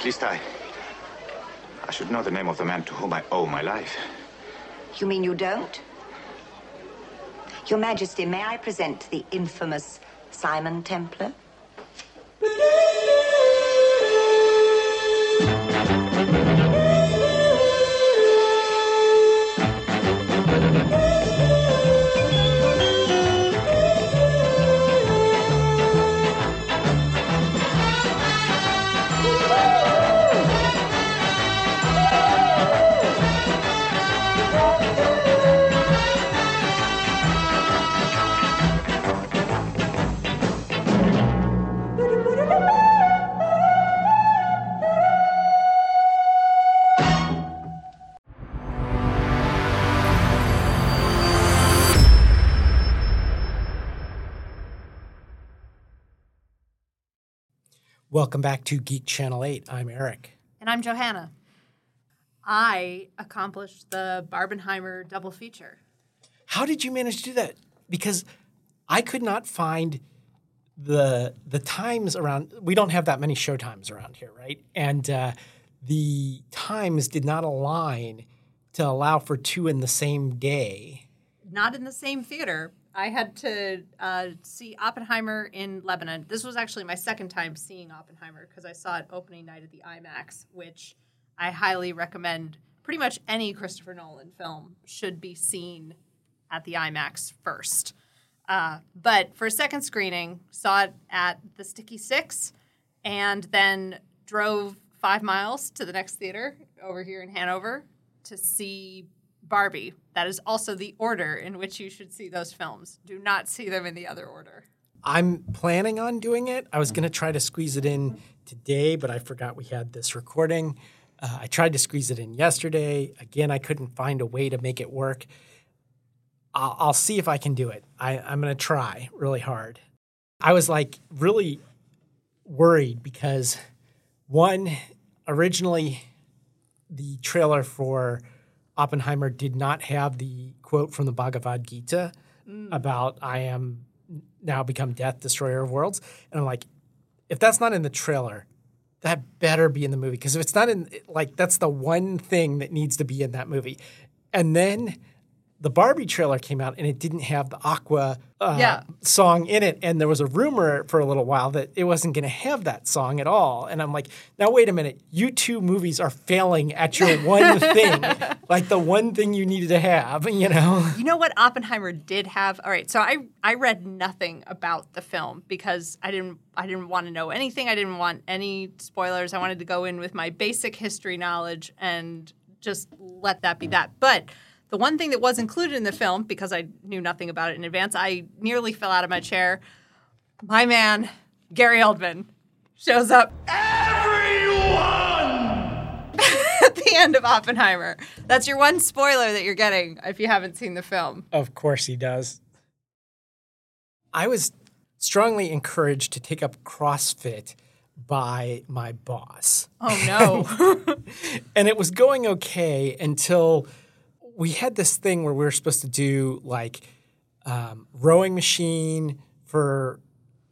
At least I. I should know the name of the man to whom I owe my life. You mean you don't? Your Majesty, may I present the infamous Simon Templar? Welcome back to Geek Channel 8. I'm Eric. And I'm Johanna. I accomplished the Barbenheimer double feature. How did you manage to do that? Because I could not find the the times around. We don't have that many show times around here, right? And uh, the times did not align to allow for two in the same day. Not in the same theater. I had to uh, see Oppenheimer in Lebanon. This was actually my second time seeing Oppenheimer because I saw it opening night at the IMAX, which I highly recommend. Pretty much any Christopher Nolan film should be seen at the IMAX first. Uh, but for a second screening, saw it at the Sticky Six, and then drove five miles to the next theater over here in Hanover to see Barbie. That is also the order in which you should see those films. Do not see them in the other order. I'm planning on doing it. I was going to try to squeeze it in today, but I forgot we had this recording. Uh, I tried to squeeze it in yesterday. Again, I couldn't find a way to make it work. I'll, I'll see if I can do it. I, I'm going to try really hard. I was like really worried because one, originally the trailer for Oppenheimer did not have the quote from the Bhagavad Gita mm. about I am now become death, destroyer of worlds. And I'm like, if that's not in the trailer, that better be in the movie. Because if it's not in, like, that's the one thing that needs to be in that movie. And then the Barbie trailer came out and it didn't have the Aqua uh, Yeah. song in it. And there was a rumor for a little while that it wasn't going to have that song at all. And I'm like, now wait a minute. You two movies are failing at your one thing, like the one thing you needed to have, you know? You know what Oppenheimer did have? All right, so I I read nothing about the film because I didn't I didn't want to know anything. I didn't want any spoilers. I wanted to go in with my basic history knowledge and just let that be that. But the one thing that was included in the film because I knew nothing about it in advance, I nearly fell out of my chair. My man, Gary Oldman, shows up at the end of Oppenheimer. That's your one spoiler that you're getting if you haven't seen the film. Of course he does. I was strongly encouraged to take up CrossFit by my boss. Oh no. and it was going okay until we had this thing where we were supposed to do like um, rowing machine for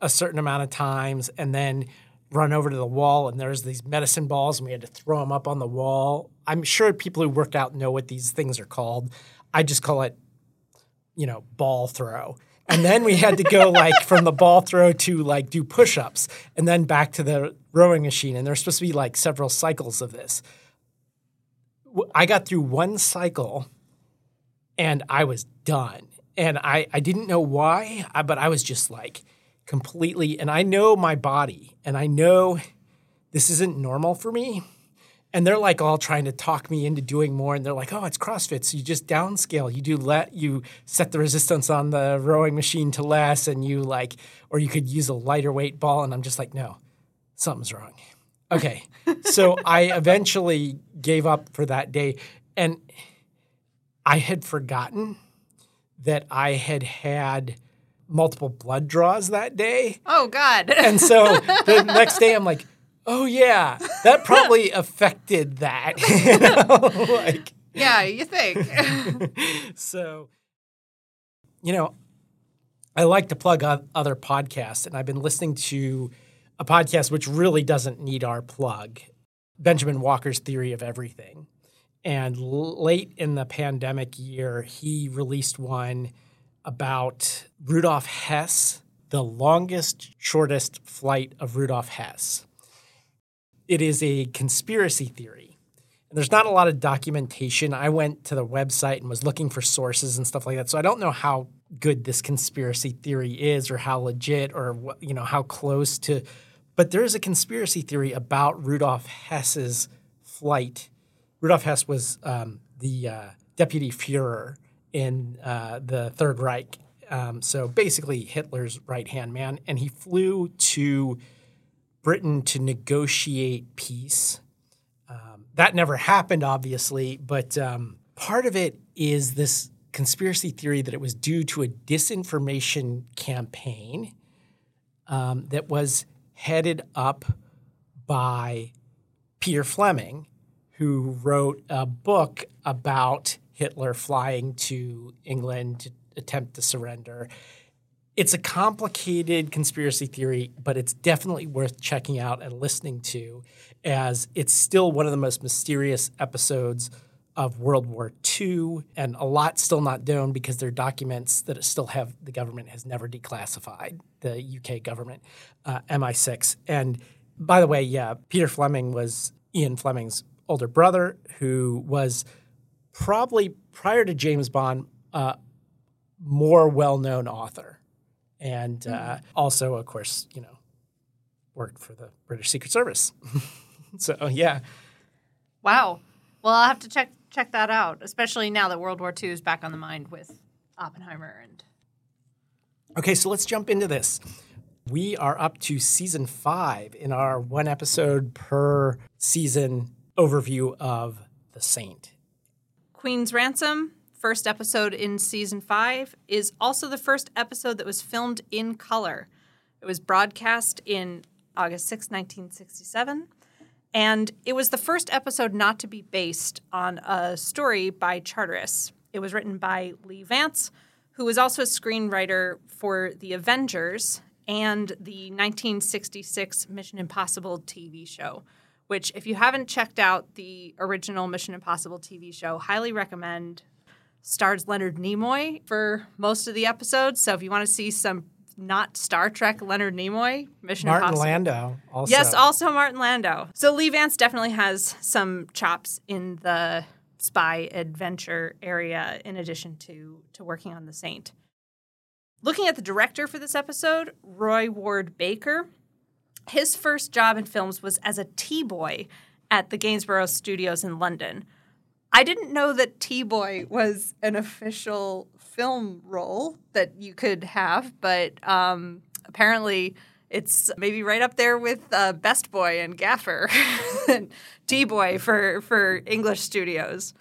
a certain amount of times and then run over to the wall and there's these medicine balls and we had to throw them up on the wall. I'm sure people who work out know what these things are called. I just call it you know ball throw. And then we had to go like from the ball throw to like do push-ups and then back to the rowing machine and there's supposed to be like several cycles of this. I got through one cycle and I was done. And I, I didn't know why, but I was just like completely, and I know my body and I know this isn't normal for me. And they're like all trying to talk me into doing more. And they're like, oh, it's CrossFit. So you just downscale. You do let, you set the resistance on the rowing machine to less and you like, or you could use a lighter weight ball. And I'm just like, no, something's wrong. Okay. so I eventually gave up for that day. And I had forgotten that I had had multiple blood draws that day. oh God. And so the next day I'm like, oh yeah, that probably affected that. you know? like, yeah, you think. so, you know, I like to plug other podcasts, and I've been listening to a podcast which really doesn't need our plug. Benjamin Walker's theory of everything. And l- late in the pandemic year, he released one about Rudolf Hess, the longest, shortest flight of Rudolf Hess. It is a conspiracy theory. And there's not a lot of documentation. I went to the website and was looking for sources and stuff like that. So I don't know how good this conspiracy theory is or how legit or you know how close to but there is a conspiracy theory about Rudolf Hess's flight. Rudolf Hess was um, the uh, deputy Führer in uh, the Third Reich. Um, so basically, Hitler's right hand man. And he flew to Britain to negotiate peace. Um, that never happened, obviously, but um, part of it is this conspiracy theory that it was due to a disinformation campaign um, that was headed up by Peter Fleming, who wrote a book about Hitler flying to England to attempt to surrender. It's a complicated conspiracy theory, but it's definitely worth checking out and listening to, as it's still one of the most mysterious episodes of World War II, and a lot still not known because there are documents that still have the government has never declassified, the UK government, uh, MI6. And by the way, yeah, Peter Fleming was Ian Fleming's older brother, who was probably prior to James Bond, uh, more well-known author, and uh, also, of course, you know, worked for the British Secret Service. so yeah, Wow. Well, I'll have to check check that out, especially now that World War II is back on the mind with Oppenheimer and Okay, so let's jump into this. We are up to season five in our one episode per season overview of The Saint. Queen's Ransom, first episode in season five, is also the first episode that was filmed in color. It was broadcast in August 6, 1967, and it was the first episode not to be based on a story by Charteris. It was written by Leigh Vance, who was also a screenwriter for The Avengers and the 1966 Mission Impossible TV show which if you haven't checked out the original Mission Impossible TV show, highly recommend. Stars Leonard Nimoy for most of the episodes. So if you want to see some not Star Trek Leonard Nimoy, Mission Impossible. Martin Impossible. Landau also. Yes, also Martin Landau. So Leigh Vance definitely has some chops in the spy adventure area in addition to to working on The Saint. Looking at the director for this episode, Roy Ward Baker, his first job in films was as a tea boy at the Gainsborough Studios in London. I didn't know that tea boy was an official film role that you could have, but um, apparently it's maybe right up there with uh, Best Boy and Gaffer, and tea boy for for English studios.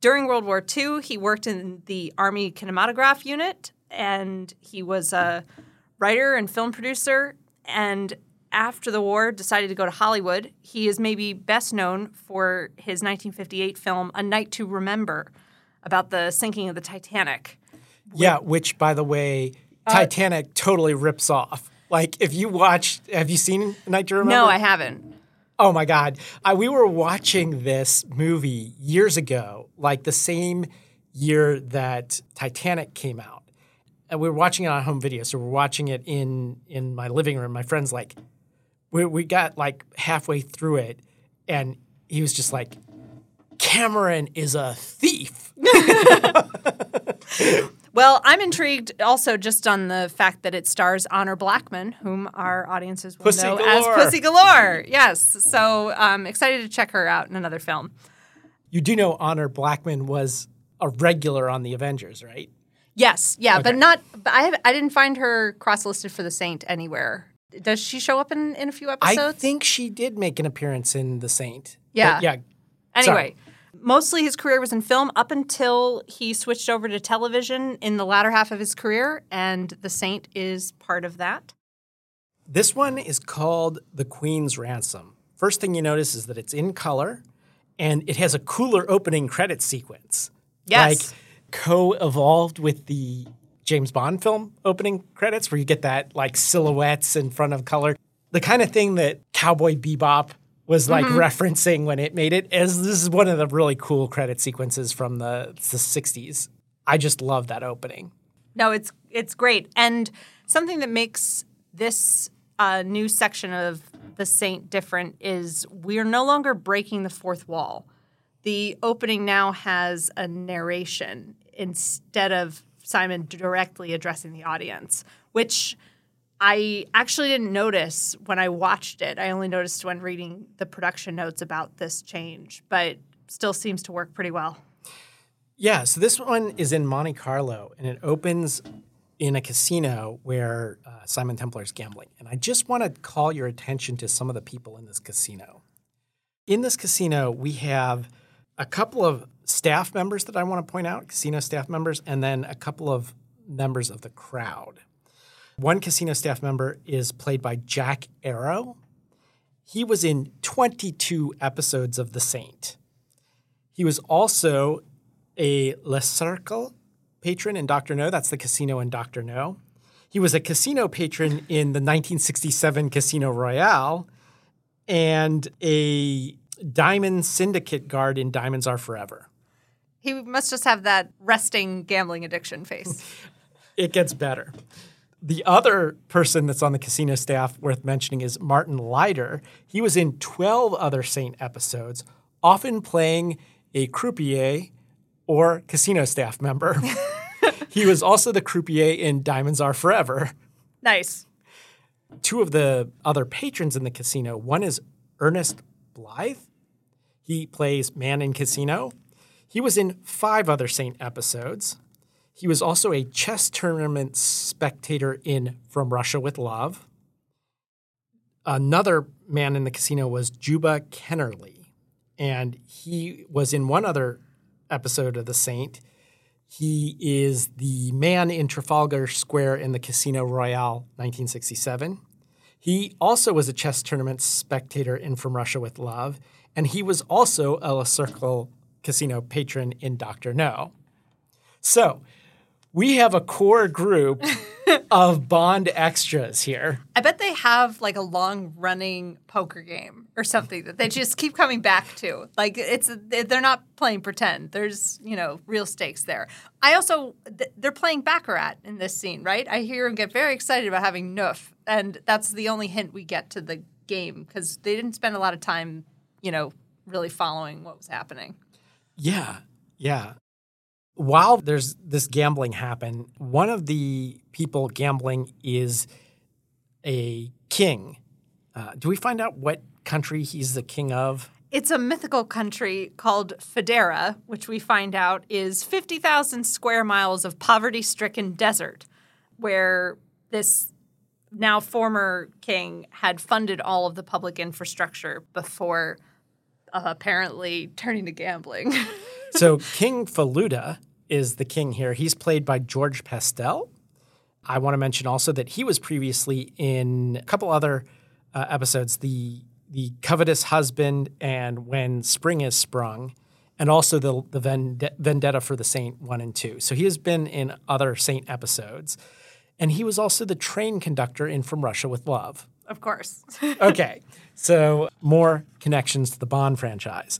During World War II, he worked in the Army Kinematograph Unit, and he was a writer and film producer and after the war decided to go to Hollywood. He is maybe best known for his 1958 film A Night to Remember about the sinking of the Titanic. Yeah, which by the way, Uh, Titanic totally rips off. Like if you watch, have you seen Night to Remember? No, I haven't. Oh my God. I, we were watching this movie years ago, like the same year that Titanic came out. And we were watching it on home video. So we're watching it in in my living room. My friend's like, we, we got like halfway through it, and he was just like, Cameron is a thief. Well, I'm intrigued also just on the fact that it stars Honor Blackman, whom our audiences will Pussy know galore. as Pussy Galore. Yes. So I'm excited to check her out in another film. You do know Honor Blackman was a regular on the Avengers, right? Yes, yeah, but not. But I have, I didn't find her cross listed for the Saint anywhere. Does she show up in, in a few episodes? I think she did make an appearance in The Saint. But Yeah. yeah. Anyway, mostly his career was in film up until he switched over to television in the latter half of his career, and The Saint is part of that. This one is called The Queen's Ransom. First thing you notice is that it's in color and it has a cooler opening credit sequence. Yes. Like co evolved with the James Bond film opening credits, where you get that like silhouettes in front of color. The kind of thing that Cowboy Bebop was like Mm-hmm. referencing when it made it. As this is one of the really cool credit sequences from the the '60s. I just love that opening. No, it's it's great, and something that makes this uh, new section of the Saint different is we are no longer breaking the fourth wall. The opening now has a narration instead of Simon directly addressing the audience, which I actually didn't notice when I watched it. I only noticed when reading the production notes about this change, but still seems to work pretty well. Yeah, so this one is in Monte Carlo, and it opens in a casino where uh, Simon Templar is gambling. And I just want to call your attention to some of the people in this casino. In this casino, we have a couple of staff members that I want to point out, casino staff members, and then a couple of members of the crowd. One casino staff member is played by Jack Arrow. He was in 22 episodes of The Saint. He was also a Le Cercle patron in Dr. No. That's the casino in Dr. No. He was a casino patron in the 1967 Casino Royale and a Diamond Syndicate guard in Diamonds Are Forever. He must just have that resting gambling addiction face. It gets better. The other person that's on the casino staff worth mentioning is Martin Leiter. He was in 12 other Saint episodes, often playing a croupier or casino staff member. he was also the croupier in Diamonds Are Forever. nice. Two of the other patrons in the casino, one is Ernest Blythe. He plays Man in Casino. He was in five other Saint episodes. He was also a chess tournament spectator in From Russia with Love. Another man in the casino was Juba Kennerly, and he was in one other episode of The Saint. He is the man in Trafalgar Square in the Casino Royale 1967. He also was a chess tournament spectator in From Russia with Love, and he was also a Le Cercle casino patron in Dr. No. So we have a core group of Bond extras here. I bet they have like a long running poker game or something that they just keep coming back to. Like it's they're not playing pretend. There's you know real stakes there. I also they're playing baccarat in this scene, right? I hear them get very excited about having Neuf, and that's the only hint we get to the game because they didn't spend a lot of time, you know, really following what was happening. Yeah, yeah. While there's this gambling happen, one of the people gambling is a king. Uh, do we find out what country he's the king of? It's a mythical country called Federa, which we find out is 50,000 square miles of poverty stricken desert, where this now former king had funded all of the public infrastructure before apparently turning to gambling. so King Faluda is the king here. He's played by George Pastell. I want to mention also that he was previously in a couple other uh, episodes, the the covetous headsman and when spring is sprung, and also the the Vend- vendetta for the saint one and two. So he has been in other saint episodes, and he was also the train conductor in From Russia with Love. Of course. Okay, so more connections to the Bond franchise.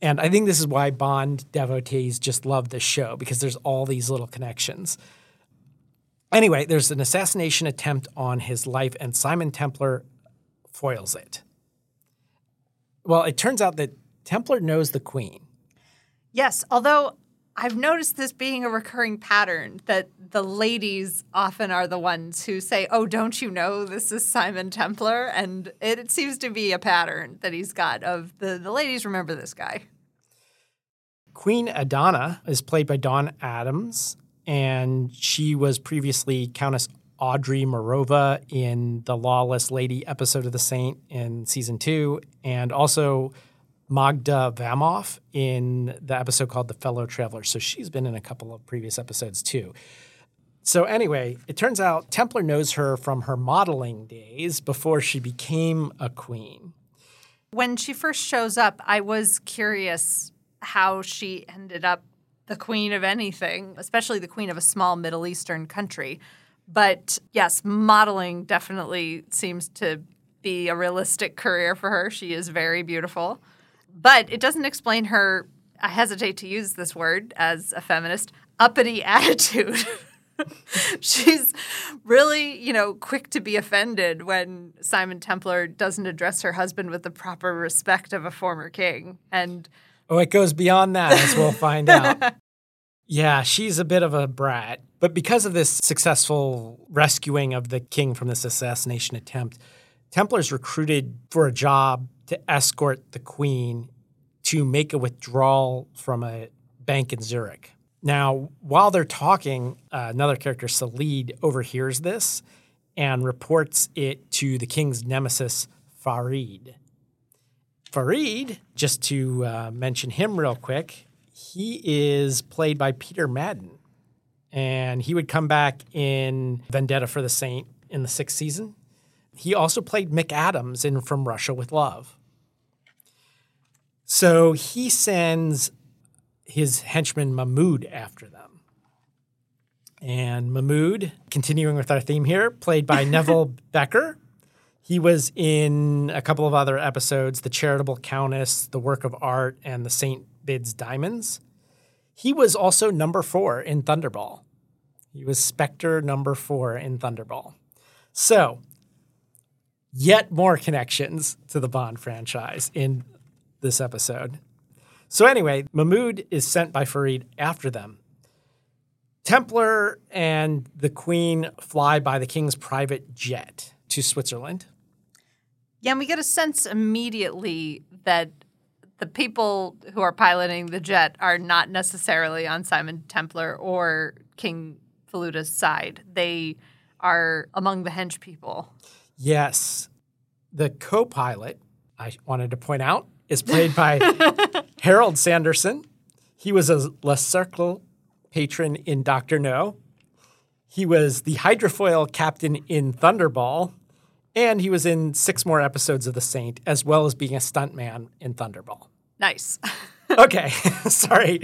And I think this is why Bond devotees just love this show because there's all these little connections. Anyway, there's an assassination attempt on his life, and Simon Templar foils it. Well, it turns out that Templar knows the Queen. Yes, although I've noticed this being a recurring pattern that the ladies often are the ones who say, "Oh, don't you know this is Simon Templar?" And it, it seems to be a pattern that he's got of the the ladies remember this guy. Queen Adana is played by Dawn Adams, and she was previously Countess Audrey Morova in the Lawless Lady episode of The Saint in season two, and also Magda Vamoff in the episode called The Fellow Traveler. So she's been in a couple of previous episodes too. So anyway, it turns out Templar knows her from her modeling days before she became a queen. When she first shows up, I was curious how she ended up the queen of anything, especially the queen of a small Middle Eastern country. But yes, modeling definitely seems to be a realistic career for her. She is very beautiful. But it doesn't explain her, I hesitate to use this word as a feminist, uppity attitude. She's really, you know, quick to be offended when Simon Templar doesn't address her husband with the proper respect of a former king. And Oh, it goes beyond that, as we'll find out. Yeah, she's a bit of a brat. But because of this successful rescuing of the king from this assassination attempt, Templars recruited for a job to escort the queen to make a withdrawal from a bank in Zurich. Now, while they're talking, uh, another character, Salid, overhears this and reports it to the king's nemesis, Farid. Farid, just to uh, mention him real quick, he is played by Peter Madden. And he would come back in Vendetta for the Saint in the sixth season. He also played McAdams in From Russia with Love. So he sends his henchman Mahmoud after them. And Mahmoud, continuing with our theme here, played by Neville Becker. He was in a couple of other episodes The Charitable Countess, The Work of Art, and The Saint Bids Diamonds. He was also number four in Thunderball. He was Spectre number four in Thunderball. So, yet more connections to the Bond franchise in this episode. So, anyway, Mahmoud is sent by Farid after them. Templar and the Queen fly by the King's private jet to Switzerland. yeah, and we get a sense immediately that the people who are piloting the jet are not necessarily on Simon Templar or King Faluta's side. They are among the hench people. Yes. The co pilot, I wanted to point out, is played by Harold Sanderson. He was a Le Cercle patron in Dr. No. He was the hydrofoil captain in Thunderball, and he was in six more episodes of The Saint, as well as being a stuntman in Thunderball. Nice. Okay, sorry.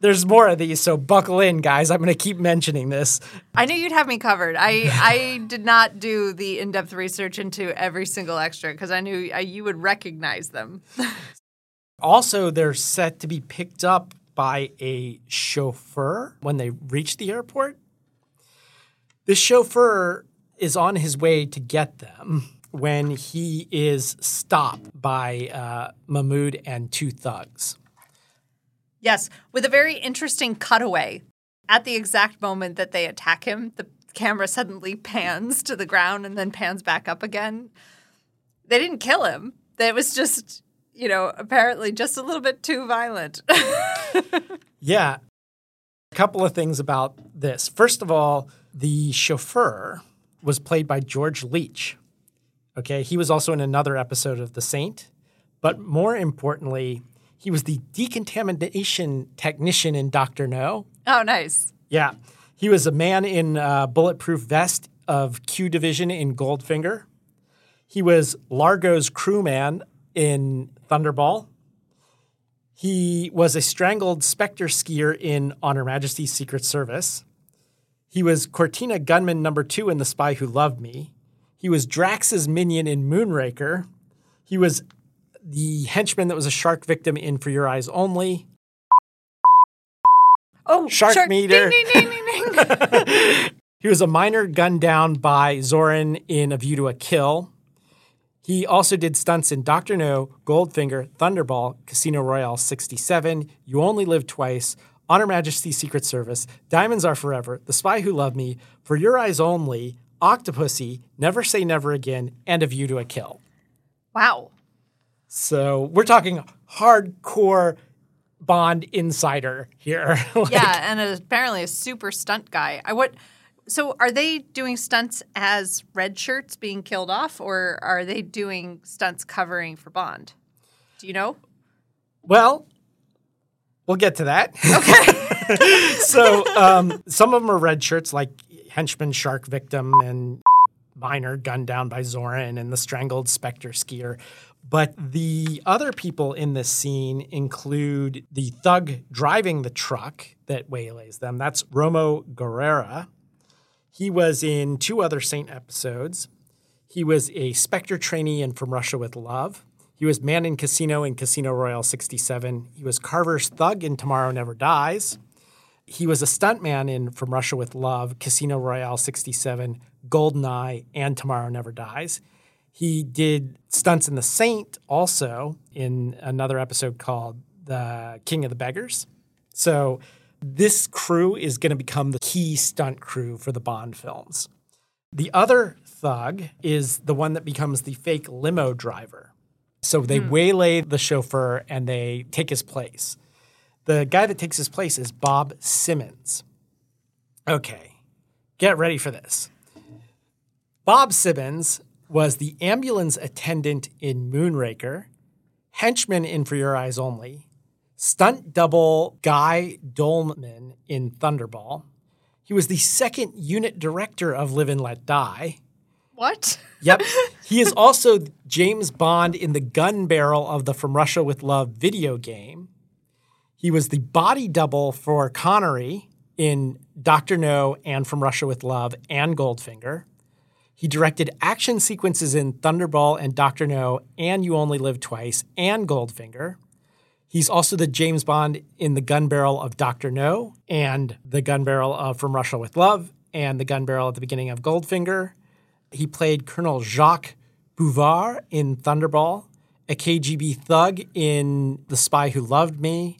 There's more of these, so buckle in, guys. I'm going to keep mentioning this. I knew you'd have me covered. I, I did not do the in depth research into every single extra because I knew I, you would recognize them. Also, they're set to be picked up by a chauffeur when they reach the airport. This chauffeur is on his way to get them when he is stopped by uh, Mahmoud and two thugs. Yes, with a very interesting cutaway. At the exact moment that they attack him, the camera suddenly pans to the ground and then pans back up again. They didn't kill him. It was just, you know, apparently just a little bit too violent. Yeah. A couple of things about this. First of all, the chauffeur was played by George Leach. Okay. He was also in another episode of The Saint. But more importantly, he was the decontamination technician in Dr. No. oh, nice. Yeah. He was a man in uh, bulletproof vest of Q Division in Goldfinger. He was Largo's crewman in Thunderball. He was a strangled Spectre skier in On Her Majesty's Secret Service. He was Cortina gunman number two in The Spy Who Loved Me. He was Drax's minion in Moonraker. He was the henchman that was a shark victim in For Your Eyes Only. Oh, Shark meter. Ding, ding, ding. He was a miner gunned down by Zorin in A View to a Kill. He also did stunts in Doctor No, Goldfinger, Thunderball, Casino Royale 67, You Only Live Twice, On Her Majesty's Secret Service, Diamonds Are Forever, The Spy Who Loved Me, For Your Eyes Only, Octopussy, Never Say Never Again, and A View to a Kill. wow. So we're talking hardcore Bond insider here. Like, Yeah, and apparently a super stunt guy. I what? So are they doing stunts as red shirts being killed off, or are they doing stunts covering for Bond? Do you know? Well, we'll get to that. Okay. so um, some of them are red shirts, like henchman shark victim and miner gunned down by Zorin and the strangled specter skier. But the other people in this scene include the thug driving the truck that waylays them. That's Romo Gorrara. He was in two other Saint episodes. He was a Spectre trainee in From Russia with Love. He was Man in Casino in Casino Royale 67. He was Carver's thug in Tomorrow Never Dies. He was a stuntman in From Russia with Love, Casino Royale 67, Goldeneye, and Tomorrow Never Dies. He did stunts in The Saint also in another episode called The King of the Beggars. So this crew is going to become the key stunt crew for the Bond films. The other thug is the one that becomes the fake limo driver. So they hmm. waylay the chauffeur and they take his place. The guy that takes his place is Bob Simmons. Okay, get ready for this. Bob Simmons was the ambulance attendant in Moonraker, henchman in For Your Eyes Only, stunt double Guy Doleman in Thunderball. He was the second unit director of Live and Let Die. What? Yep. he is also James Bond in the gun barrel of the From Russia with Love video game. He was the body double for Connery in Dr. No and From Russia with Love and Goldfinger. He directed action sequences in Thunderball and Dr. No and You Only Live Twice and Goldfinger. He's also the James Bond in the gun barrel of Dr. No and the gun barrel of From Russia with Love and the gun barrel at the beginning of Goldfinger. He played Colonel Jacques Bouvard in Thunderball, a KGB thug in The Spy Who Loved Me,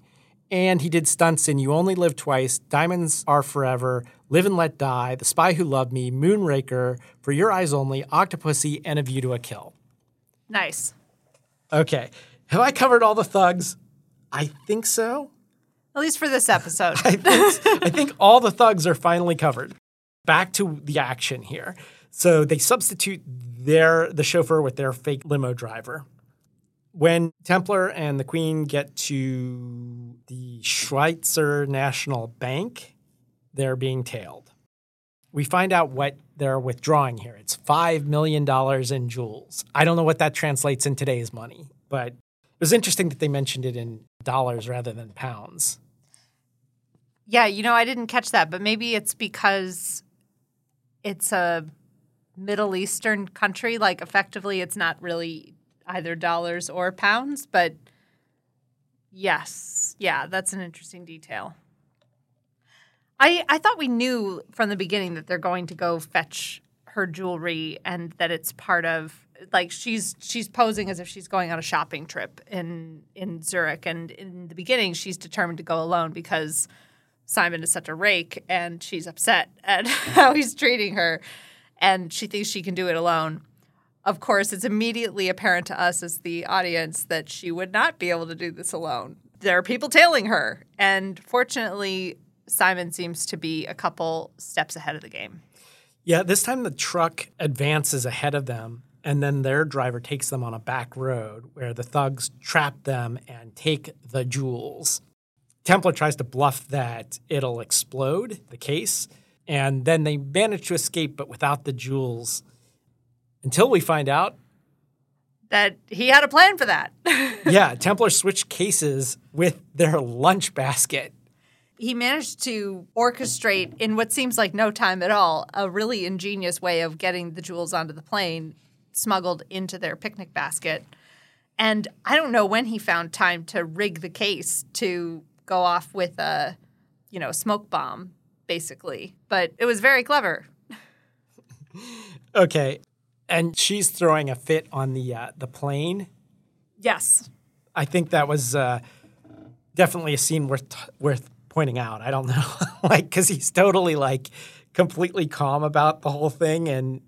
and he did stunts in You Only Live Twice, Diamonds Are Forever, Live and Let Die, The Spy Who Loved Me, Moonraker, For Your Eyes Only, Octopussy, and A View to a Kill. Nice. Okay. Have I covered all the thugs? I think so. At least for this episode. I think, I think all the thugs are finally covered. Back to the action here. So they substitute their the chauffeur with their fake limo driver. When Templar and the Queen get to the Schweitzer National Bank, they're being tailed. We find out what they're withdrawing here. It's $5 million in jewels. I don't know what that translates in today's money, but it was interesting that they mentioned it in dollars rather than pounds. Yeah, you know, I didn't catch that, but maybe it's because it's a Middle Eastern country. Like, effectively, it's not really either dollars or pounds, but yes, yeah, that's an interesting detail. I, I thought we knew from the beginning that they're going to go fetch her jewelry and that it's part of like she's she's posing as if she's going on a shopping trip in in Zurich and in the beginning she's determined to go alone because Simon is such a rake and she's upset at how he's treating her and she thinks she can do it alone. Of course, it's immediately apparent to us as the audience that she would not be able to do this alone. There are people tailing her and fortunately Simon seems to be a couple steps ahead of the game. Yeah, this time the truck advances ahead of them, and then their driver takes them on a back road where the thugs trap them and take the jewels. Templar tries to bluff that it'll explode the case, and then they manage to escape, but without the jewels. Until we find out, That he had a plan for that. yeah, Templar switched cases with their lunch basket. He managed to orchestrate in what seems like no time at all a really ingenious way of getting the jewels onto the plane smuggled into their picnic basket. And i don't know when he found time to rig the case to go off with a you know smoke bomb basically. But it was very clever. Okay, and she's throwing a fit on the uh, the plane. yes. I think that was uh, definitely a scene worth worth pointing out. I don't know, like because he's totally like completely calm about the whole thing. And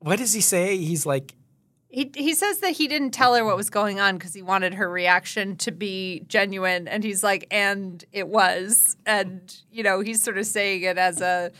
what does he say? He's like, He, he says that he didn't tell her what was going on because he wanted her reaction to be genuine. And he's like, and it was. And, you know, he's sort of saying it as a.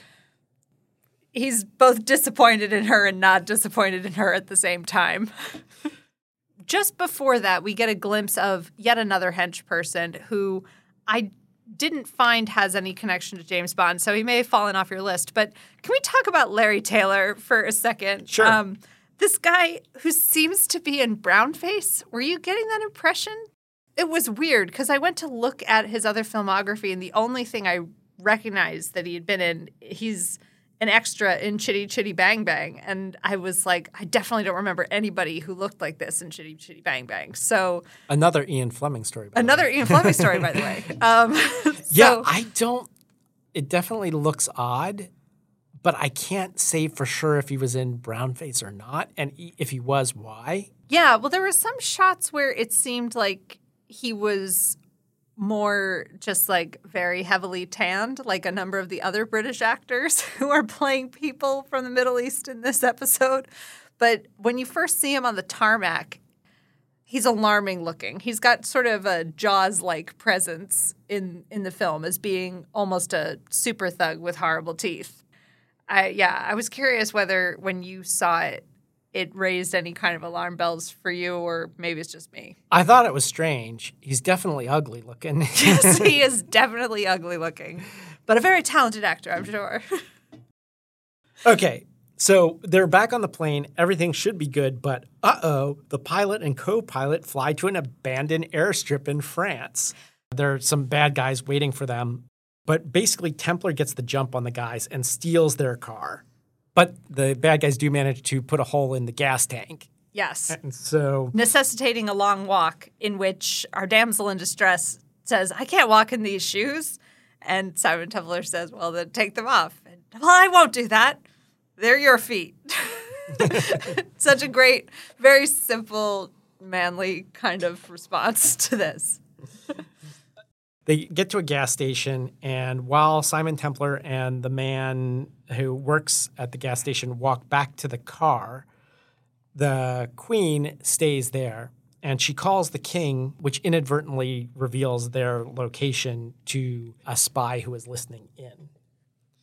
He's both disappointed in her and not disappointed in her at the same time. Just before that, we get a glimpse of yet another hench person who I didn't find has any connection to James Bond, so he may have fallen off your list. But can we talk about Larry Taylor for a second? Sure. Um, this guy who seems to be in brownface. Were you getting that impression? It was weird because I went to look at his other filmography, and the only thing I recognized that he had been in, he's an extra in Chitty Chitty Bang Bang, and I was like, I definitely don't remember anybody who looked like this in Chitty Chitty Bang Bang. So Another Ian Fleming story. by the another way. Ian Fleming story, by the way. Um, Yeah, I don't. It definitely looks odd, but I can't say for sure if he was in brownface or not, and if he was, why. Yeah, well, there were some shots where it seemed like he was more just like very heavily tanned, like a number of the other British actors who are playing people from the Middle East in this episode. But when you first see him on the tarmac, he's alarming looking. He's got sort of a Jaws like presence in in the film as being almost a super thug with horrible teeth. I yeah, I was curious whether when you saw it it raised any kind of alarm bells for you or maybe it's just me. I thought it was strange. He's definitely ugly looking. yes, he is definitely ugly looking, but a very talented actor, I'm sure. okay, so they're back on the plane. Everything should be good, but uh oh, the pilot and co pilot fly to an abandoned airstrip in France. There are some bad guys waiting for them, but basically, Templar gets the jump on the guys and steals their car. But the bad guys do manage to put a hole in the gas tank. yes. And so, Necessitating a long walk in which our damsel in distress says, I can't walk in these shoes. And Simon Templar says, Well, then take them off. And, well, I won't do that. They're your feet. Such a great, very simple, manly kind of response to this. they get to a gas station, and while Simon Templar and the man who works at the gas station walk back to the car, the queen stays there and she calls the king, which inadvertently reveals their location to a spy who is listening in.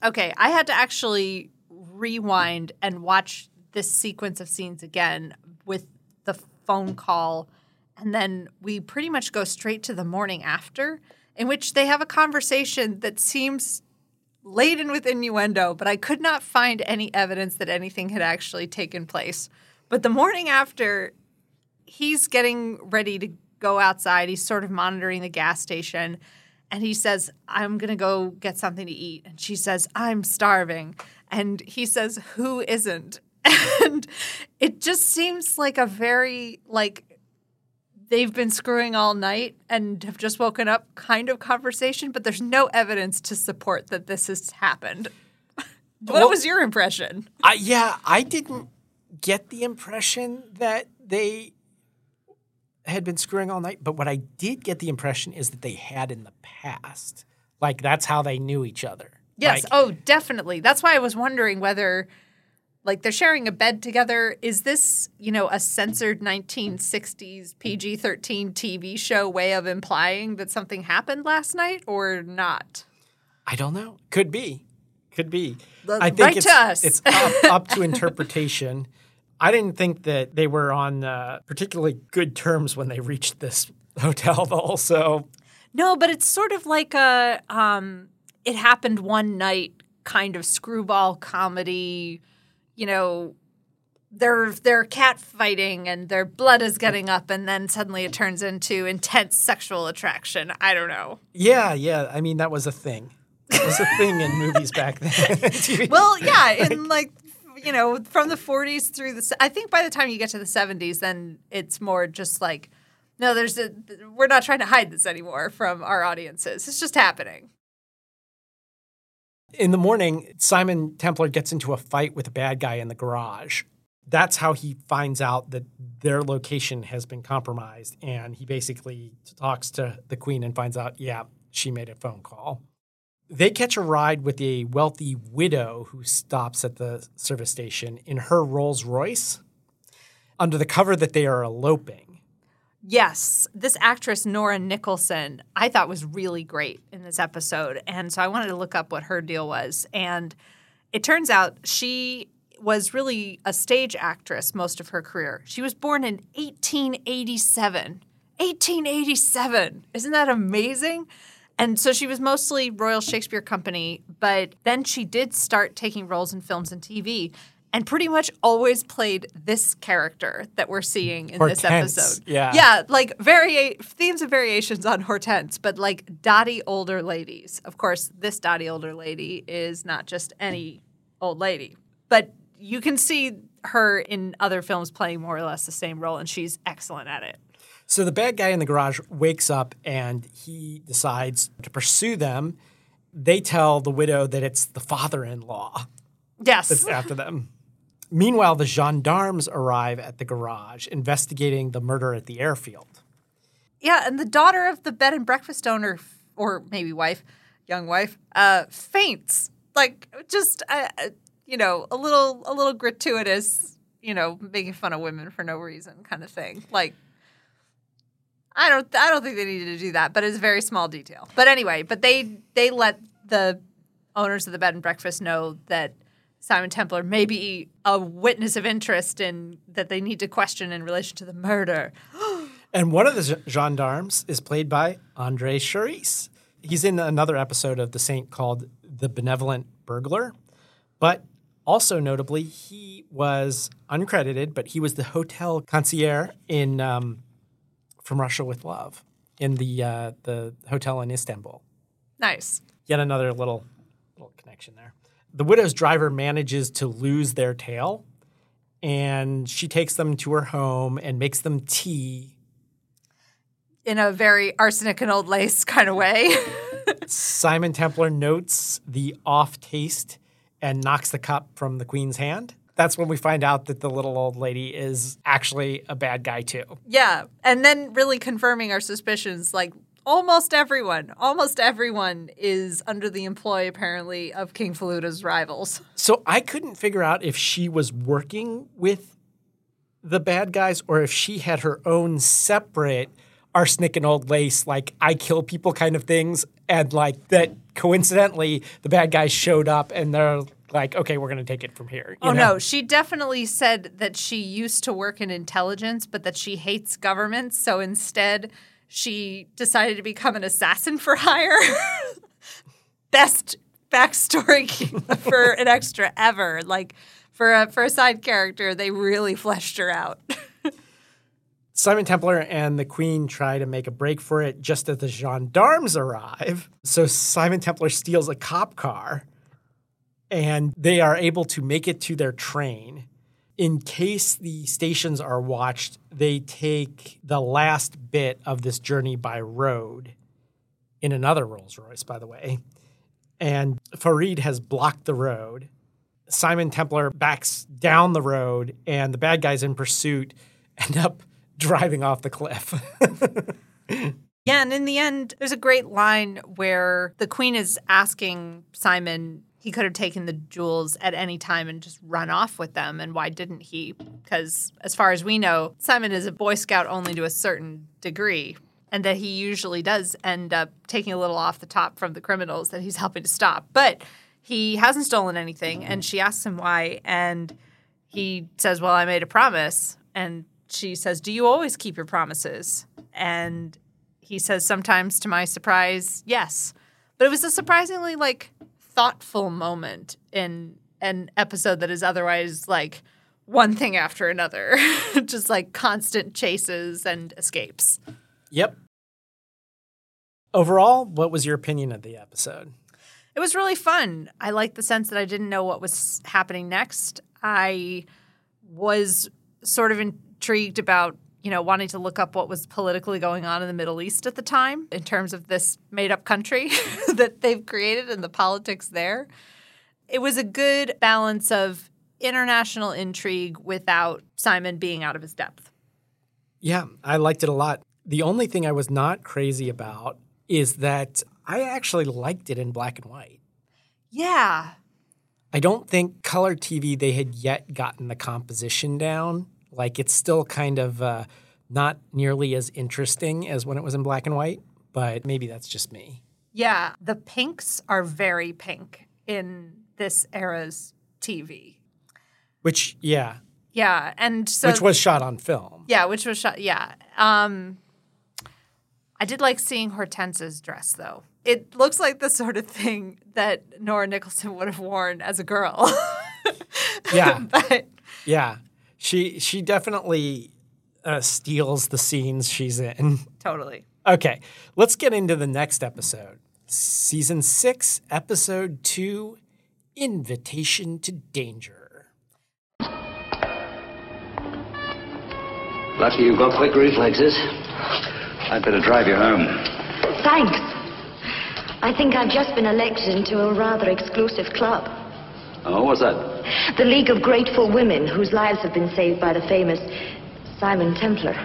Okay, I had to actually rewind and watch this sequence of scenes again with the phone call. And then we pretty much go straight to the morning after, in which they have a conversation that seems laden with innuendo, but I could not find any evidence that anything had actually taken place. But the morning after, he's getting ready to go outside. He's sort of monitoring the gas station. And he says, I'm going to go get something to eat. And she says, I'm starving. And he says, Who isn't? And it just seems like a very, like, they've been screwing all night and have just woken up kind of conversation, but there's no evidence to support that this has happened. what Well- was your impression? I, yeah, I didn't get the impression that they had been screwing all night, but what I did get the impression is that they had in the past. Like that's how they knew each other. Yes. Like, oh, definitely. That's why I was wondering whether, like, they're sharing a bed together. Is this, you know, a censored 1960s PG 13 TV show way of implying that something happened last night or not? I don't know. Could be. Could be. I think write it's, to us. it's up, up to interpretation. I didn't think that they were on uh, particularly good terms when they reached this hotel, though. So No, but it's sort of like a um, it happened one night kind of screwball comedy. You know, they're they're cat fighting and their blood is getting up, and then suddenly it turns into intense sexual attraction. I don't know. yeah, yeah. I mean, that was a thing. It was a thing in movies back then. Well, yeah, in like you know from the 40s through the I think by the time you get to the 70s, then it's more just like. No, there's a. We're not trying to hide this anymore from our audiences. It's just happening. In the morning, Simon Templar gets into a fight with a bad guy in the garage. That's how he finds out that their location has been compromised. And he basically talks to the queen and finds out, yeah, she made a phone call. They catch a ride with a wealthy widow who stops at the service station in her Rolls Royce under the cover that they are eloping. Yes, this actress Nora Nicholson, I thought was really great in this episode, and so I wanted to look up what her deal was. And it turns out she was really a stage actress most of her career. She was born in 1887. 1887. Isn't that amazing? And so she was mostly Royal Shakespeare Company, but then she did start taking roles in films and TV and pretty much always played this character that we're seeing in this episode. yeah. Yeah, like vari- themes of variations on Hortense, but like dotty older ladies. Of course, this dotty older lady is not just any old lady. But you can see her in other films playing more or less the same role, and she's excellent at it. So the bad guy in the garage wakes up and he decides to pursue them. They tell the widow that it's the father in law Yes. that's after them. Meanwhile, the gendarmes arrive at the garage investigating the murder at the airfield. Yeah, and the daughter of the bed and breakfast owner, or maybe wife, young wife, uh, faints. Like just, uh, uh, you know, a little, a little gratuitous, you know, making fun of women for no reason, kind of thing. Like, I don't, I don't think they needed to do that, but it's a very small detail. But anyway, but they, they let the owners of the bed and breakfast know that Simon Templar may be a witness of interest in that they need to question in relation to the murder. And one of the gendarmes is played by Andre Charisse. He's in another episode of The Saint called The Benevolent Burglar. But also notably, he was uncredited, but he was the hotel concierge in um, From Russia with Love in the uh, the hotel in Istanbul. Nice. Yet another little little connection there. The widow's driver manages to lose their tail, and she takes them to her home and makes them tea in a very arsenic and old lace kind of way. Simon Templar notes the off taste and knocks the cup from the queen's hand. That's when we find out that the little old lady is actually a bad guy too. yeah. And then really confirming our suspicions like almost everyone, almost everyone is under the employ apparently of King Faluta's rivals. So I couldn't figure out if she was working with the bad guys or if she had her own separate arsenic and old lace, like I kill people kind of things. And like that coincidentally, the bad guys showed up and they're like, okay, we're going to take it from here. Oh know? no, she definitely said that she used to work in intelligence, but that she hates government. So instead, she decided to become an assassin for hire. Best backstory for an extra ever. Like for a for a side character, they really fleshed her out. Simon Templar and the Queen try to make a break for it just as the gendarmes arrive. So Simon Templar steals a cop car and they are able to make it to their train. In case the stations are watched, they take the last bit of this journey by road in another Rolls Royce, by the way. And Farid has blocked the road. Simon Templar backs down the road, and the bad guys in pursuit end up driving off the cliff. Yeah, and in the end, there's a great line where the queen is asking Simon he could have taken the jewels at any time and just run off with them, and why didn't he? Because as far as we know, Simon is a Boy Scout only to a certain degree, and that he usually does end up taking a little off the top from the criminals that he's helping to stop. But he hasn't stolen anything, and she asks him why, and he says, Well, I made a promise. And she says, Do you always keep your promises? And he says, Sometimes to my surprise, yes. But it was a surprisingly like thoughtful moment in an episode that is otherwise like one thing after another, just like constant chases and escapes. yep. Overall, what was your opinion of the episode? It was really fun. I liked the sense that I didn't know what was happening next. I was sort of intrigued about, you know, wanting to look up what was politically going on in the Middle East at the time in terms of this made up country that they've created and the politics there. It was a good balance of international intrigue without Simon being out of his depth. Yeah, I liked it a lot. The only thing I was not crazy about is that I actually liked it in black and white. Yeah. I don't think color TV they had yet gotten the composition down. Like it's still kind of uh, not nearly as interesting as when it was in black and white, but maybe that's just me. Yeah. The pinks are very pink in this era's TV. Which, yeah, Yeah, and so which was shot on film. yeah, which was shot. Yeah, um, I did like seeing Hortense's dress though. It looks like the sort of thing that Nora Nicholson would have worn as a girl. Yeah. but Yeah, she she definitely uh, steals the scenes she's in. totally. Okay, let's get into the next episode. Season six, episode two Invitation to Danger. Lucky you've got quick reflexes. I'd better drive you home. Thanks. I think I've just been elected into a rather exclusive club. Oh, what's that? The League of Grateful Women, whose lives have been saved by the famous Simon Templar.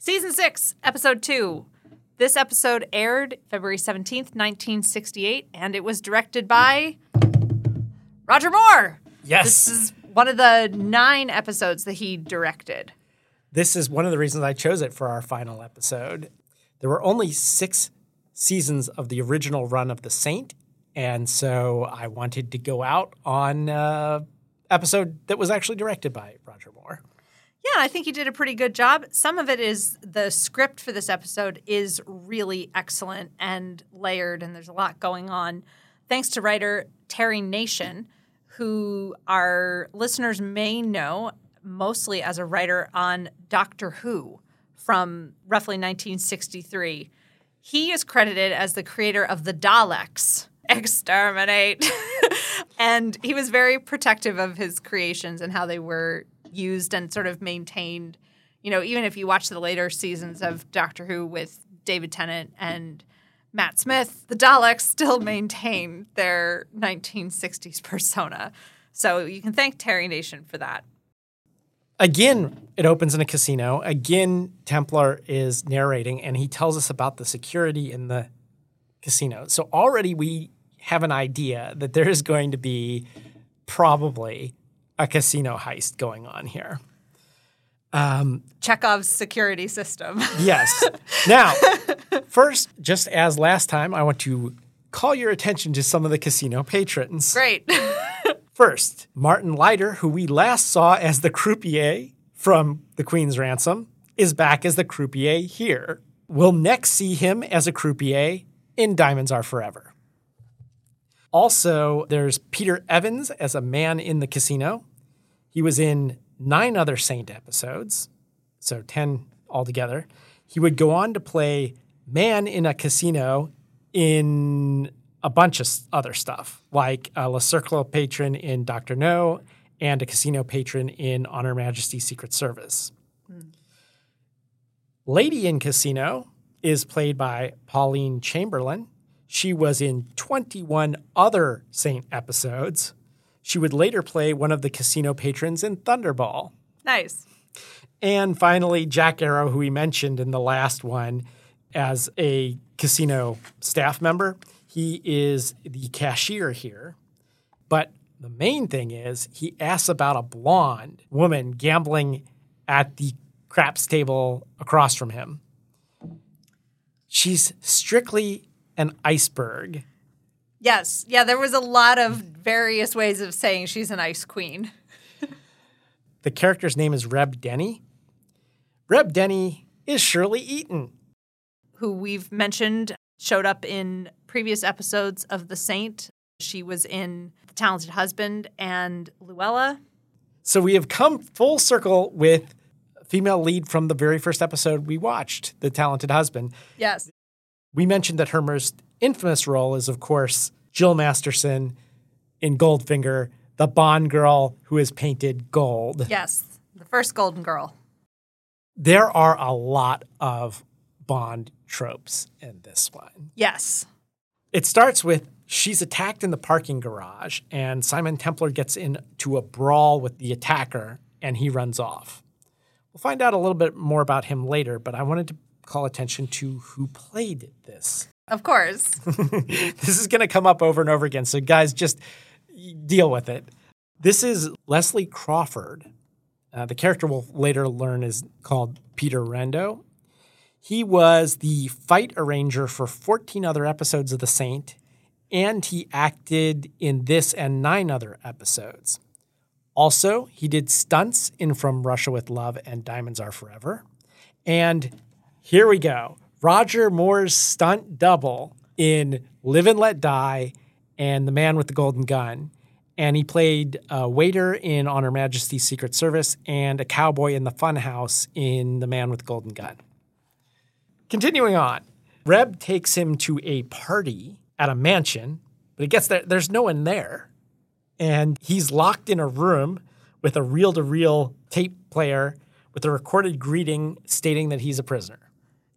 Season 6, Episode 2. This episode aired February 17th, 1968, and it was directed by Roger Moore. Yes. This is one of the nine episodes that he directed. This is one of the reasons I chose it for our final episode. There were only six seasons of the original run of The Saint, and so I wanted to go out on an episode that was actually directed by Roger Moore. Yeah, I think he did a pretty good job. Some of it is the script for this episode is really excellent and layered, and there's a lot going on. Thanks to writer Terry Nation, who our listeners may know mostly as a writer on Doctor Who from roughly 1963. He is credited as the creator of the Daleks. Exterminate. and he was very protective of his creations and how they were used and sort of maintained. You know, even if you watch the later seasons of Doctor Who with David Tennant and Matt Smith, the Daleks still maintain their 1960s persona. So you can thank Terry Nation for that. Again, it opens in a casino. Again, Templar is narrating and he tells us about the security in the casino. So already we have an idea that there is going to be probably a casino heist going on here. Um, Chekhov's security system. Yes. Now, first, just as last time, I want to call your attention to some of the casino patrons. Great. First, Martin Leiter, who we last saw as the croupier from The Queen's Ransom, is back as the croupier here. We'll next see him as a croupier in Diamonds Are Forever. Also, there's Peter Evans as a man in the casino. He was in nine other Saint episodes, so 10 altogether. He would go on to play Man in a Casino in a bunch of other stuff, like a Le Cercle patron in Dr. No and a casino patron in On Her Majesty's Secret Service. Lady in Casino is played by Pauline Chamberlain. She was in 21 other Saint episodes. She would later play one of the casino patrons in Thunderball. nice. And finally, Jack Arrow, who we mentioned in the last one as a casino staff member, he is the cashier here. But the main thing is he asks about a blonde woman gambling at the craps table across from him. She's strictly an iceberg. Yes. Yeah, there was a lot of various ways of saying she's an ice queen. The character's name is Reb Denny. Reb Denny is Shirley Eaton. who we've mentioned showed up in previous episodes of The Saint. She was in The Talented Husband and Luella. So we have come full circle with female lead from the very first episode we watched, The Talented Husband. Yes. We mentioned that her most infamous role is, of course, Jill Masterson in Goldfinger, the Bond girl who is painted gold. Yes. The first Golden Girl. There are a lot of Bond tropes in this one. Yes. It starts with she's attacked in the parking garage, and Simon Templar gets into a brawl with the attacker, and he runs off. We'll find out a little bit more about him later, but I wanted to call attention to who played this. Of course. This is going to come up over and over again, so guys, just deal with it. This is Leslie Crawford. Uh, the character we'll later learn is called Peter Randall. He was the fight arranger for 14 other episodes of The Saint, and he acted in this and nine other episodes. Also, he did stunts in From Russia with Love and Diamonds Are Forever. And here we go Roger Moore's stunt double in Live and Let Die and The Man with the Golden Gun. and he played a waiter in On Her Majesty's Secret Service and a cowboy in the Funhouse in The Man with the Golden Gun. Continuing on, Reb takes him to a party at a mansion, but he gets there, there's no one there. And he's locked in a room with a reel to reel tape player with a recorded greeting stating that he's a prisoner.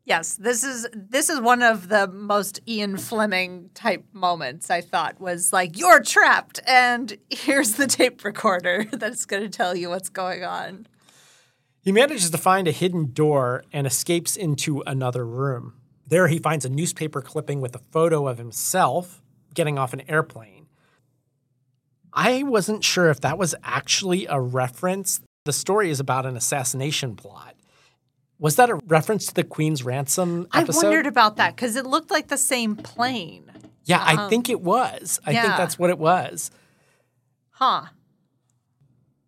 Yes, this is this is one of the most Ian Fleming type moments. I thought was like you're trapped, and here's the tape recorder that's going to tell you what's going on. He manages to find a hidden door and escapes into another room. There, he finds a newspaper clipping with a photo of himself getting off an airplane. I wasn't sure if that was actually a reference. The story is about an assassination plot. Was that a reference to the Queen's Ransom episode? I wondered about that because it looked like the same plane. Yeah, I uh-huh. think it was. I think that's what it was. Huh.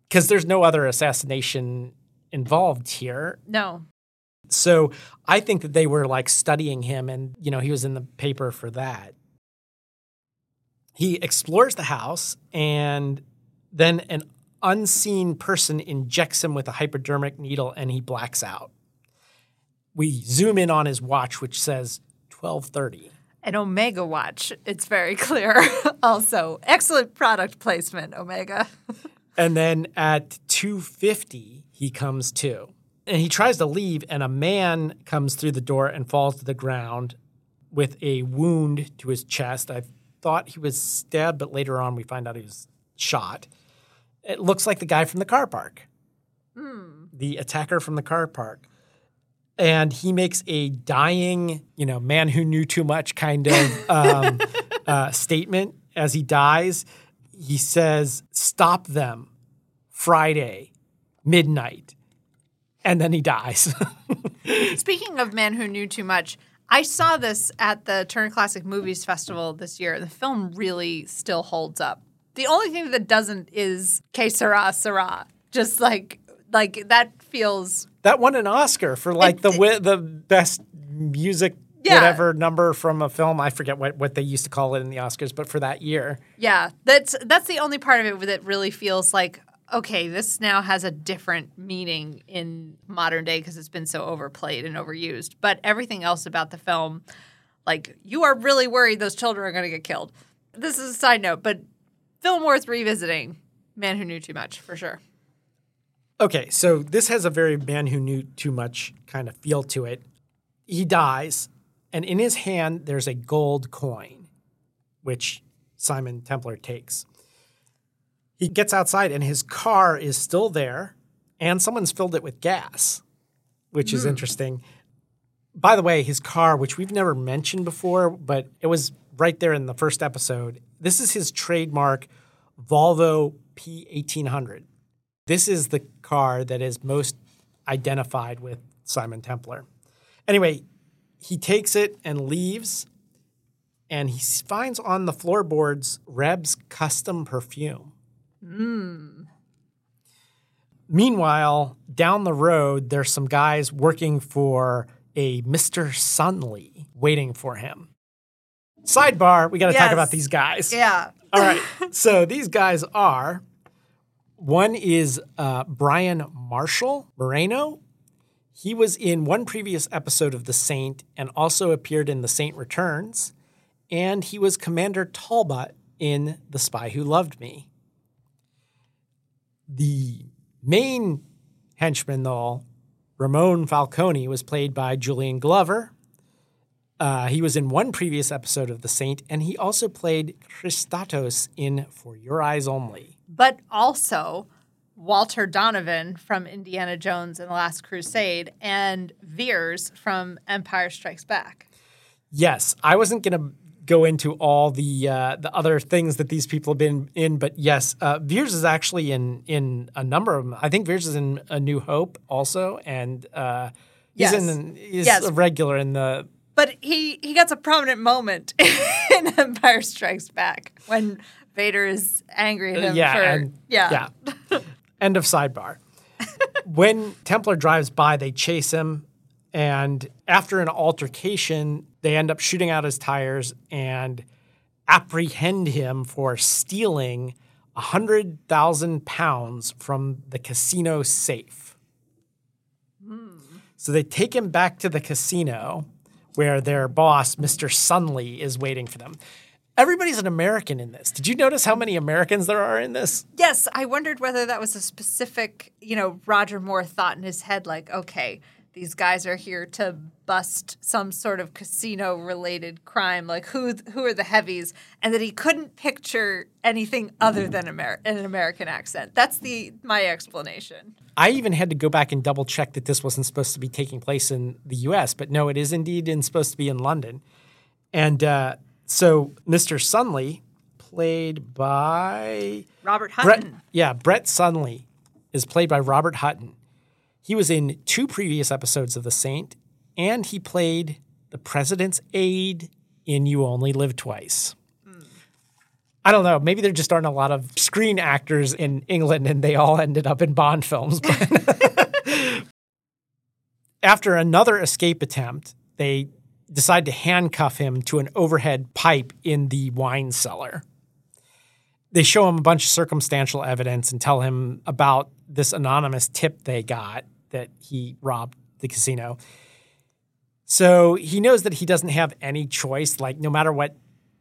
Because there's no other assassination involved here. No. So I think that they were like studying him and, you know, he was in the paper for that. He explores the house and then an unseen person injects him with a hypodermic needle and he blacks out. We zoom in on his watch which says 12:30. An Omega watch. It's very clear. also, excellent product placement, Omega. And then at 2:50 he comes to. And he tries to leave and a man comes through the door and falls to the ground with a wound to his chest. I thought he was stabbed but later on we find out he was shot. It looks like the guy from the car park. Hmm. The attacker from the car park. And he makes a dying, you know, man who knew too much kind of um, uh, statement as he dies. He says, Stop them Friday, midnight. And then he dies. Speaking of Men Who Knew Too Much, I saw this at the Turner Classic Movies Festival this year. The film really still holds up. The only thing that doesn't is Que Sera Sera. Just like like that feels that won an Oscar for like It- the wi- the best music Yeah. whatever number from a film. I forget what, what they used to call it in the Oscars, but for that year. yeah. That's that's the only part of it that really feels like okay, this now has a different meaning in modern day because it's been so overplayed and overused. But everything else about the film, like you are really worried those children are going to get killed. This is a side note, but film worth revisiting. Man who knew too much for sure. Okay, so this has a very man who knew too much kind of feel to it. He dies, and in his hand there's a gold coin, which Simon Templar takes. He gets outside, and his car is still there, and someone's filled it with gas, which is hmm. interesting. By the way, his car, which we've never mentioned before, but it was right there in the first episode, this is his trademark Volvo P1800. This is the car that is most identified with Simon Templar. Anyway, he takes it and leaves, and he finds on the floorboards Reb's custom perfume. Hmm. Meanwhile, down the road, there's some guys working for a Mr. Sunley waiting for him. Sidebar, we got to talk about these guys. Yeah. All right. So these guys are one is uh, Brian Marshall Moreno. He was in one previous episode of The Saint and also appeared in The Saint Returns. And he was Commander Talbot in The Spy Who Loved Me. The main henchman, though, Ramon Falcone, was played by Julian Glover. Uh, he was in one previous episode of The Saint, and he also played Kristatos in For Your Eyes Only. But also Walter Donovan from Indiana Jones and the Last Crusade and Veers from Empire Strikes Back. Yes, I wasn't going to go into all the uh, the other things that these people have been in, but yes, uh, Veers is actually in in a number of them. I think Veers is in A New Hope also, and uh, he's Yes. in he's Yes. a regular in the But he he gets a prominent moment in Empire Strikes Back when Vader is angry at him Uh, yeah, for and, yeah. yeah. End of sidebar. when Templar drives by, they chase him, and after an altercation, they end up shooting out his tires and apprehend him for stealing 100,000 pounds from the casino safe. So they take him back to the casino where their boss, Mr. Sunley, is waiting for them. Everybody's an American in this. Did you notice how many Americans there are in this? Yes, I wondered whether that was a specific, you know, Roger Moore thought in his head, like, okay, these guys are here to bust some sort of casino related crime. Like, who who are the heavies? And that he couldn't picture anything other than Amer- an American accent. That's the my explanation. I even had to go back and double check that this wasn't supposed to be taking place in the US, but no, it is indeed in, supposed to be in London. And uh, so Mr. Sunley, played by Robert Brett, Hutton. yeah, Brett Sunley is played by Robert Hutton. He was in two previous episodes of The Saint, and he played the president's aide in You Only Live Twice. I don't know. Maybe there just aren't a lot of screen actors in England, and they all ended up in Bond films. After another escape attempt, they decide to handcuff him to an overhead pipe in the wine cellar they show him a bunch of circumstantial evidence and tell him about this anonymous tip they got that he robbed the casino. So he knows that he doesn't have any choice. Like, no matter what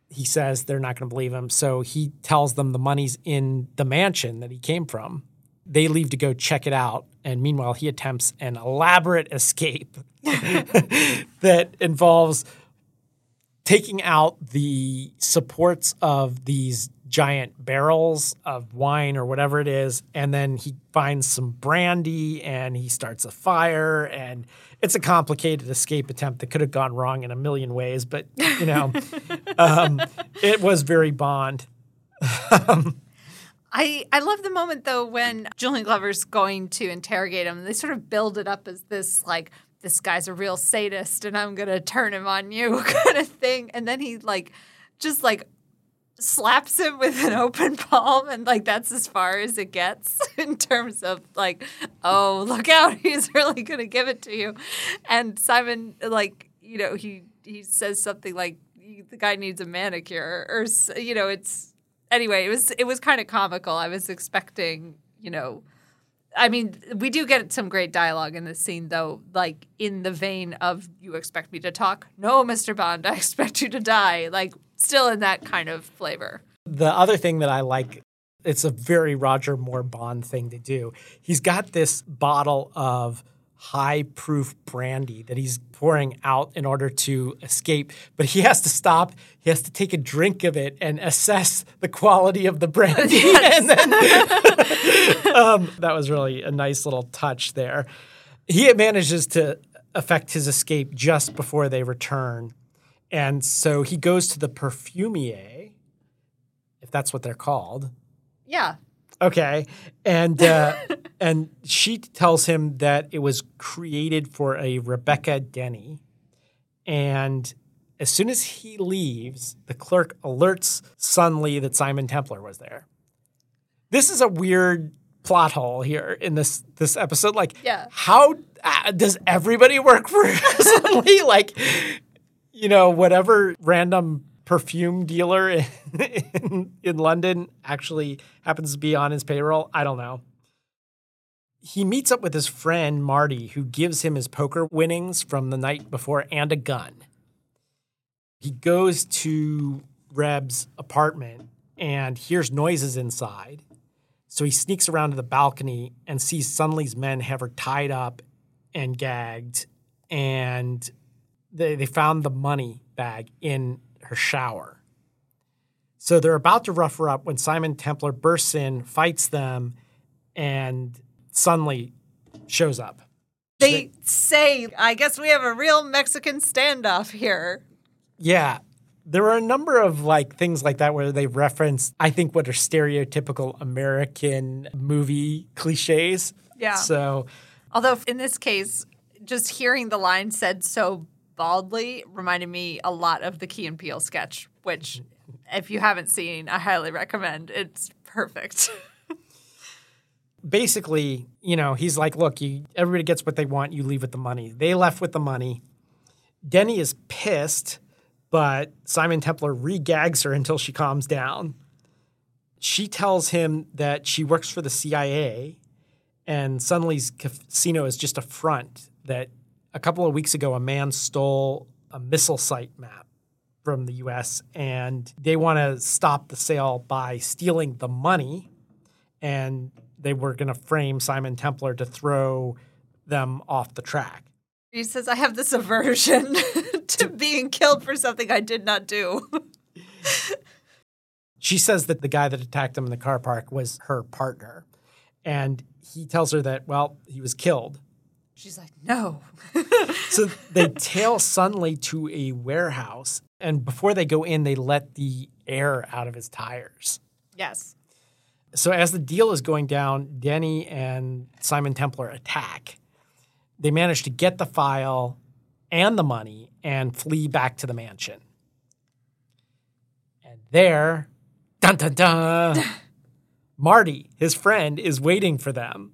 he says, they're not going to believe him. So he tells them the money's in the mansion that he came from. They leave to go check it out. And meanwhile, he attempts an elaborate escape that involves taking out the supports of these giant barrels of wine or whatever it is. And then he finds some brandy and he starts a fire. And it's a complicated escape attempt that could have gone wrong in a million ways but you know um, it was very bond I, I love the moment though when Julian Glover's going to interrogate him. They sort of build it up as this like this guy's a real sadist and I'm gonna turn him on you kind of thing. And then he like just like slaps him with an open palm and like that's as far as it gets in terms of like, oh look out, he's really gonna give it to you. And Simon like, you know, he he says something like the guy needs a manicure or you know, it's anyway, it was it was kind of comical. I was expecting, you know, I mean, we do get some great dialogue in this scene, though, like in the vein of "You expect me to talk? No, Mister Bond, I expect you to die." Like, still in that kind of flavor. the other thing that I like, it's a very Roger Moore Bond thing to do. He's got this bottle of high proof brandy that he's pouring out in order to escape, but he has to stop. He has to take a drink of it and assess the quality of the brandy. and then, um, that was really a nice little touch there. He manages to effect his escape just before they return. And so he goes to the perfumier, if that's what they're called. Yeah, Okay, and uh, and she tells him that it was created for a Rebecca Denny, and as soon as he leaves, the clerk alerts Sunley that Simon Templar was there. This is a weird plot hole here in this this episode. Like, Yeah. how uh, does everybody work for Sunley? Like, you know, whatever random perfume dealer in, in, London actually happens to be on his payroll. I don't know. He meets up with his friend Marty, who gives him his poker winnings from the night before and a gun. He goes to Reb's apartment and hears noises inside. So he sneaks around to the balcony and sees Sunley's men have her tied up and gagged. And they, they found the money bag in her shower. So they're about to rough her up when Simon Templar bursts in, fights them, and suddenly shows up. they say, "I guess we have a real Mexican standoff here." Yeah. There are a number of like things like that where they reference, I think, what are stereotypical American movie cliches. Yeah. So Although in this case, just hearing the line said so baldly reminded me a lot of the Key and Peele sketch, which, if you haven't seen, I highly recommend. It's perfect. basically, you know, he's like, look, you everybody gets what they want, you leave with the money. They left with the money. Denny is pissed, but Simon Templar regags her until she calms down. she tells him that she works for the CIA and Sunley's casino is just a front that a couple of weeks ago a man stole a missile site map from the US and they want to stop the sale by stealing the money and they were going to frame Simon Templar to throw them off the track. He says, I have this aversion to being killed for something I did not do. she says that the guy that attacked him in the car park was her partner. And he tells her that, well, he was killed. She's like, no. so they tail Sunley to a warehouse. And before they go in, they let the air out of his tires. Yes. So as the deal is going down, Denny and Simon Templar attack. They manage to get the file and the money and flee back to the mansion. And there, dun dun dun, Marty, his friend, is waiting for them.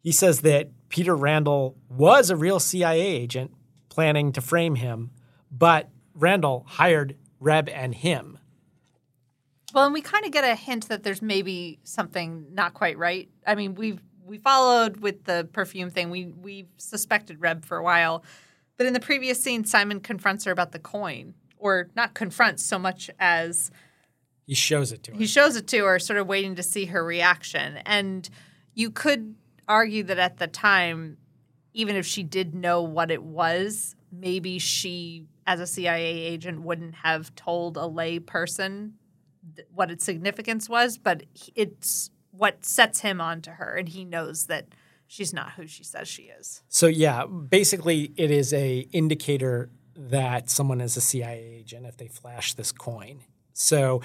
He says that Peter Randall was a real CIA agent planning to frame him, but Randall hired Reb and him well, and we kind of get a hint that there's maybe something not quite right. I mean, we've we followed with the perfume thing. We we suspected Reb for a while, but in the previous scene, Simon confronts her about the coin, or not confronts so much as he shows it to her. He shows it to her, sort of waiting to see her reaction. And you could argue that at the time, even if she did know what it was, maybe she, as a CIA agent, wouldn't have told a lay person what its significance was, but it's what sets him on to her, and he knows that she's not who she says she is. So yeah, basically, it is a indicator that someone is a CIA agent if they flash this coin. So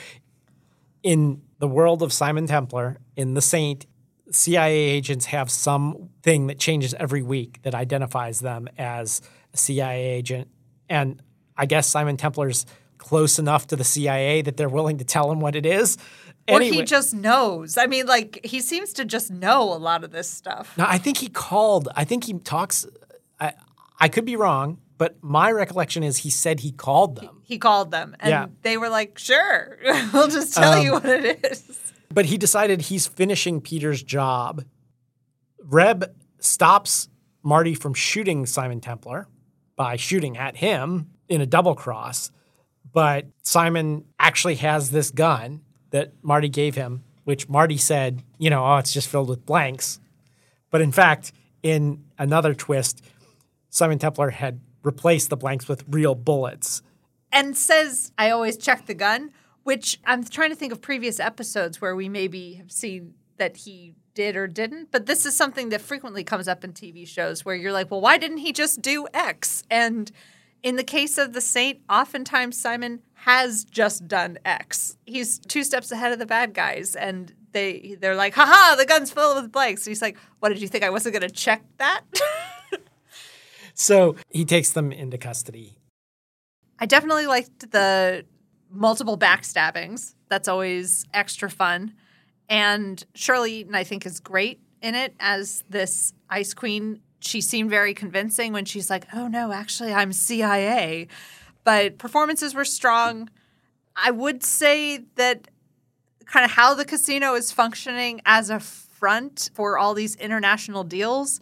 in the world of Simon Templar, in The Saint, CIA agents have something that changes every week that identifies them as a CIA agent. And I guess Simon Templar's close enough to the CIA that they're willing to tell him what it is. Or he just knows. I mean, like he seems to just know a lot of this stuff. No, I think he called. I think he talks. I, I could be wrong, but my recollection is he said he called them. He, he called them, and yeah. they were like, "Sure, we'll just tell um, you what it is." But he decided he's finishing Peter's job. Reb stops Marty from shooting Simon Templar by shooting at him in a double cross. But Simon actually has this gun that Marty gave him, which Marty said, you know, oh, it's just filled with blanks. But in fact, in another twist, Simon Templar had replaced the blanks with real bullets. And says, I always check the gun, which I'm trying to think of previous episodes where we maybe have seen that he did or didn't. But this is something that frequently comes up in TV shows where you're like, well, why didn't he just do X? And in the case of the saint, oftentimes Simon has just done X. He's two steps ahead of the bad guys, and they they're like, "Haha, the gun's filled with blanks." He's like, "What did you think? I wasn't going to check that." so he takes them into custody. I definitely liked the multiple backstabbings. That's always extra fun. And Shirley I think, is great in it as this Ice Queen she seemed very convincing when she's like, "Oh no, actually I'm CIA." But performances were strong. I would say that kind of how the casino is functioning as a front for all these international deals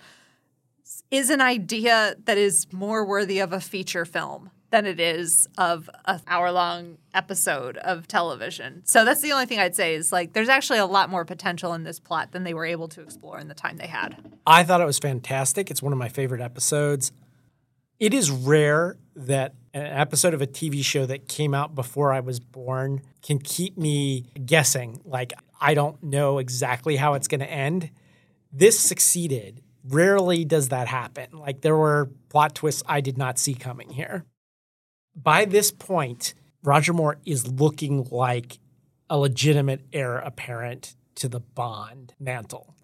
is an idea that is more worthy of a feature film than it is of an hour long episode of television. So that's the only thing I'd say is like there's actually a lot more potential in this plot than they were able to explore in the time they had. I thought it was fantastic. It's one of my favorite episodes. It is rare that an episode of a TV show that came out before I was born can keep me guessing. Like, I don't know exactly how it's going to end. This succeeded. Rarely does that happen. Like, there were plot twists I did not see coming here by this point, Roger Moore is looking like a legitimate heir apparent to the Bond mantle.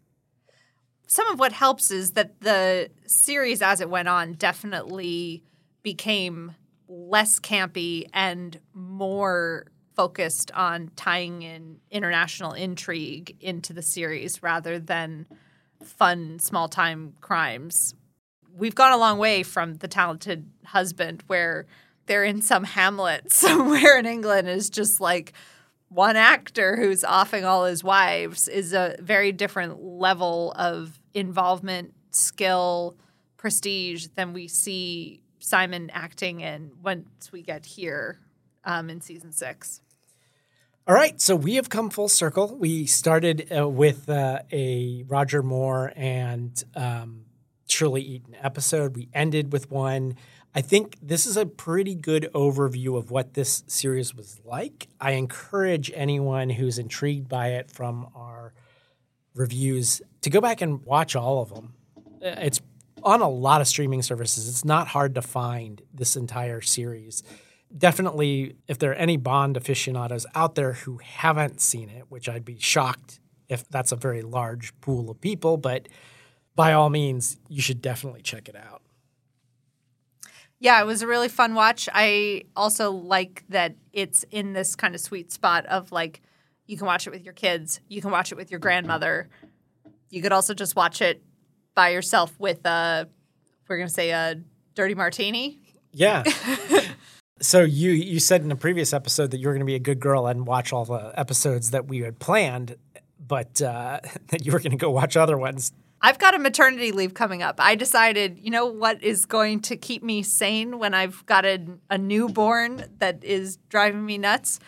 Some of what helps is that the series, as it went on, definitely became less campy and more focused on tying in international intrigue into the series rather than fun small time crimes. We've gone a long way from The Talented Husband, where they're in some hamlet somewhere in England is just like one actor who's offing all his wives is a very different level of involvement, skill, prestige than we see Simon acting in once we get here um, in season six. All right, so we have come full circle. We started uh, with uh, a Roger Moore and um, Shirley Eaton episode. We ended with one. I think this is a pretty good overview of what this series was like. I encourage anyone who's intrigued by it from our reviews to go back and watch all of them. Uh, It's on a lot of streaming services. It's not hard to find this entire series. Definitely, if there are any Bond aficionados out there who haven't seen it, which I'd be shocked if that's a very large pool of people, but by all means, you should definitely check it out. Yeah, it was a really fun watch. I also like that it's in this kind of sweet spot of like you can watch it with your kids, you can watch it with your grandmother. You could also just watch it by yourself with a we're going to say a dirty martini. Yeah. so you you said in a previous episode that you were going to be a good girl and watch all the episodes that we had planned, but uh, that you were going to go watch other ones. I've got a maternity leave coming up. I decided, you know what is going to keep me sane when I've got a, a newborn that is driving me nuts?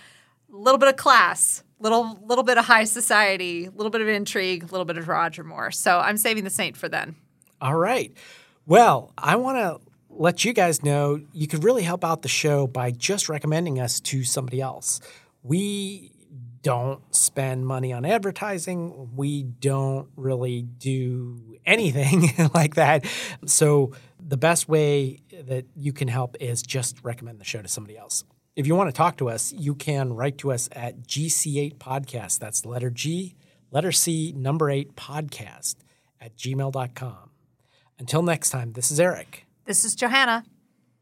A little bit of class, little little bit of high society, a little bit of intrigue, a little bit of Roger Moore. So I'm saving the saint for then. All right. Well, I want to let you guys know you could really help out the show by just recommending us to somebody else. We don't spend money on advertising. We don't really do anything like that. So, the best way that you can help is just recommend the show to somebody else. If you want to talk to us, you can write to us at GC8 Podcast. That's letter G, letter C, number eight podcast at gmail.com. Until next time, this is Eric This is Johanna.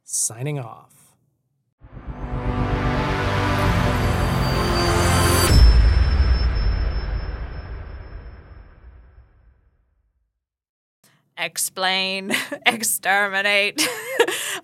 signing off. Explain, exterminate.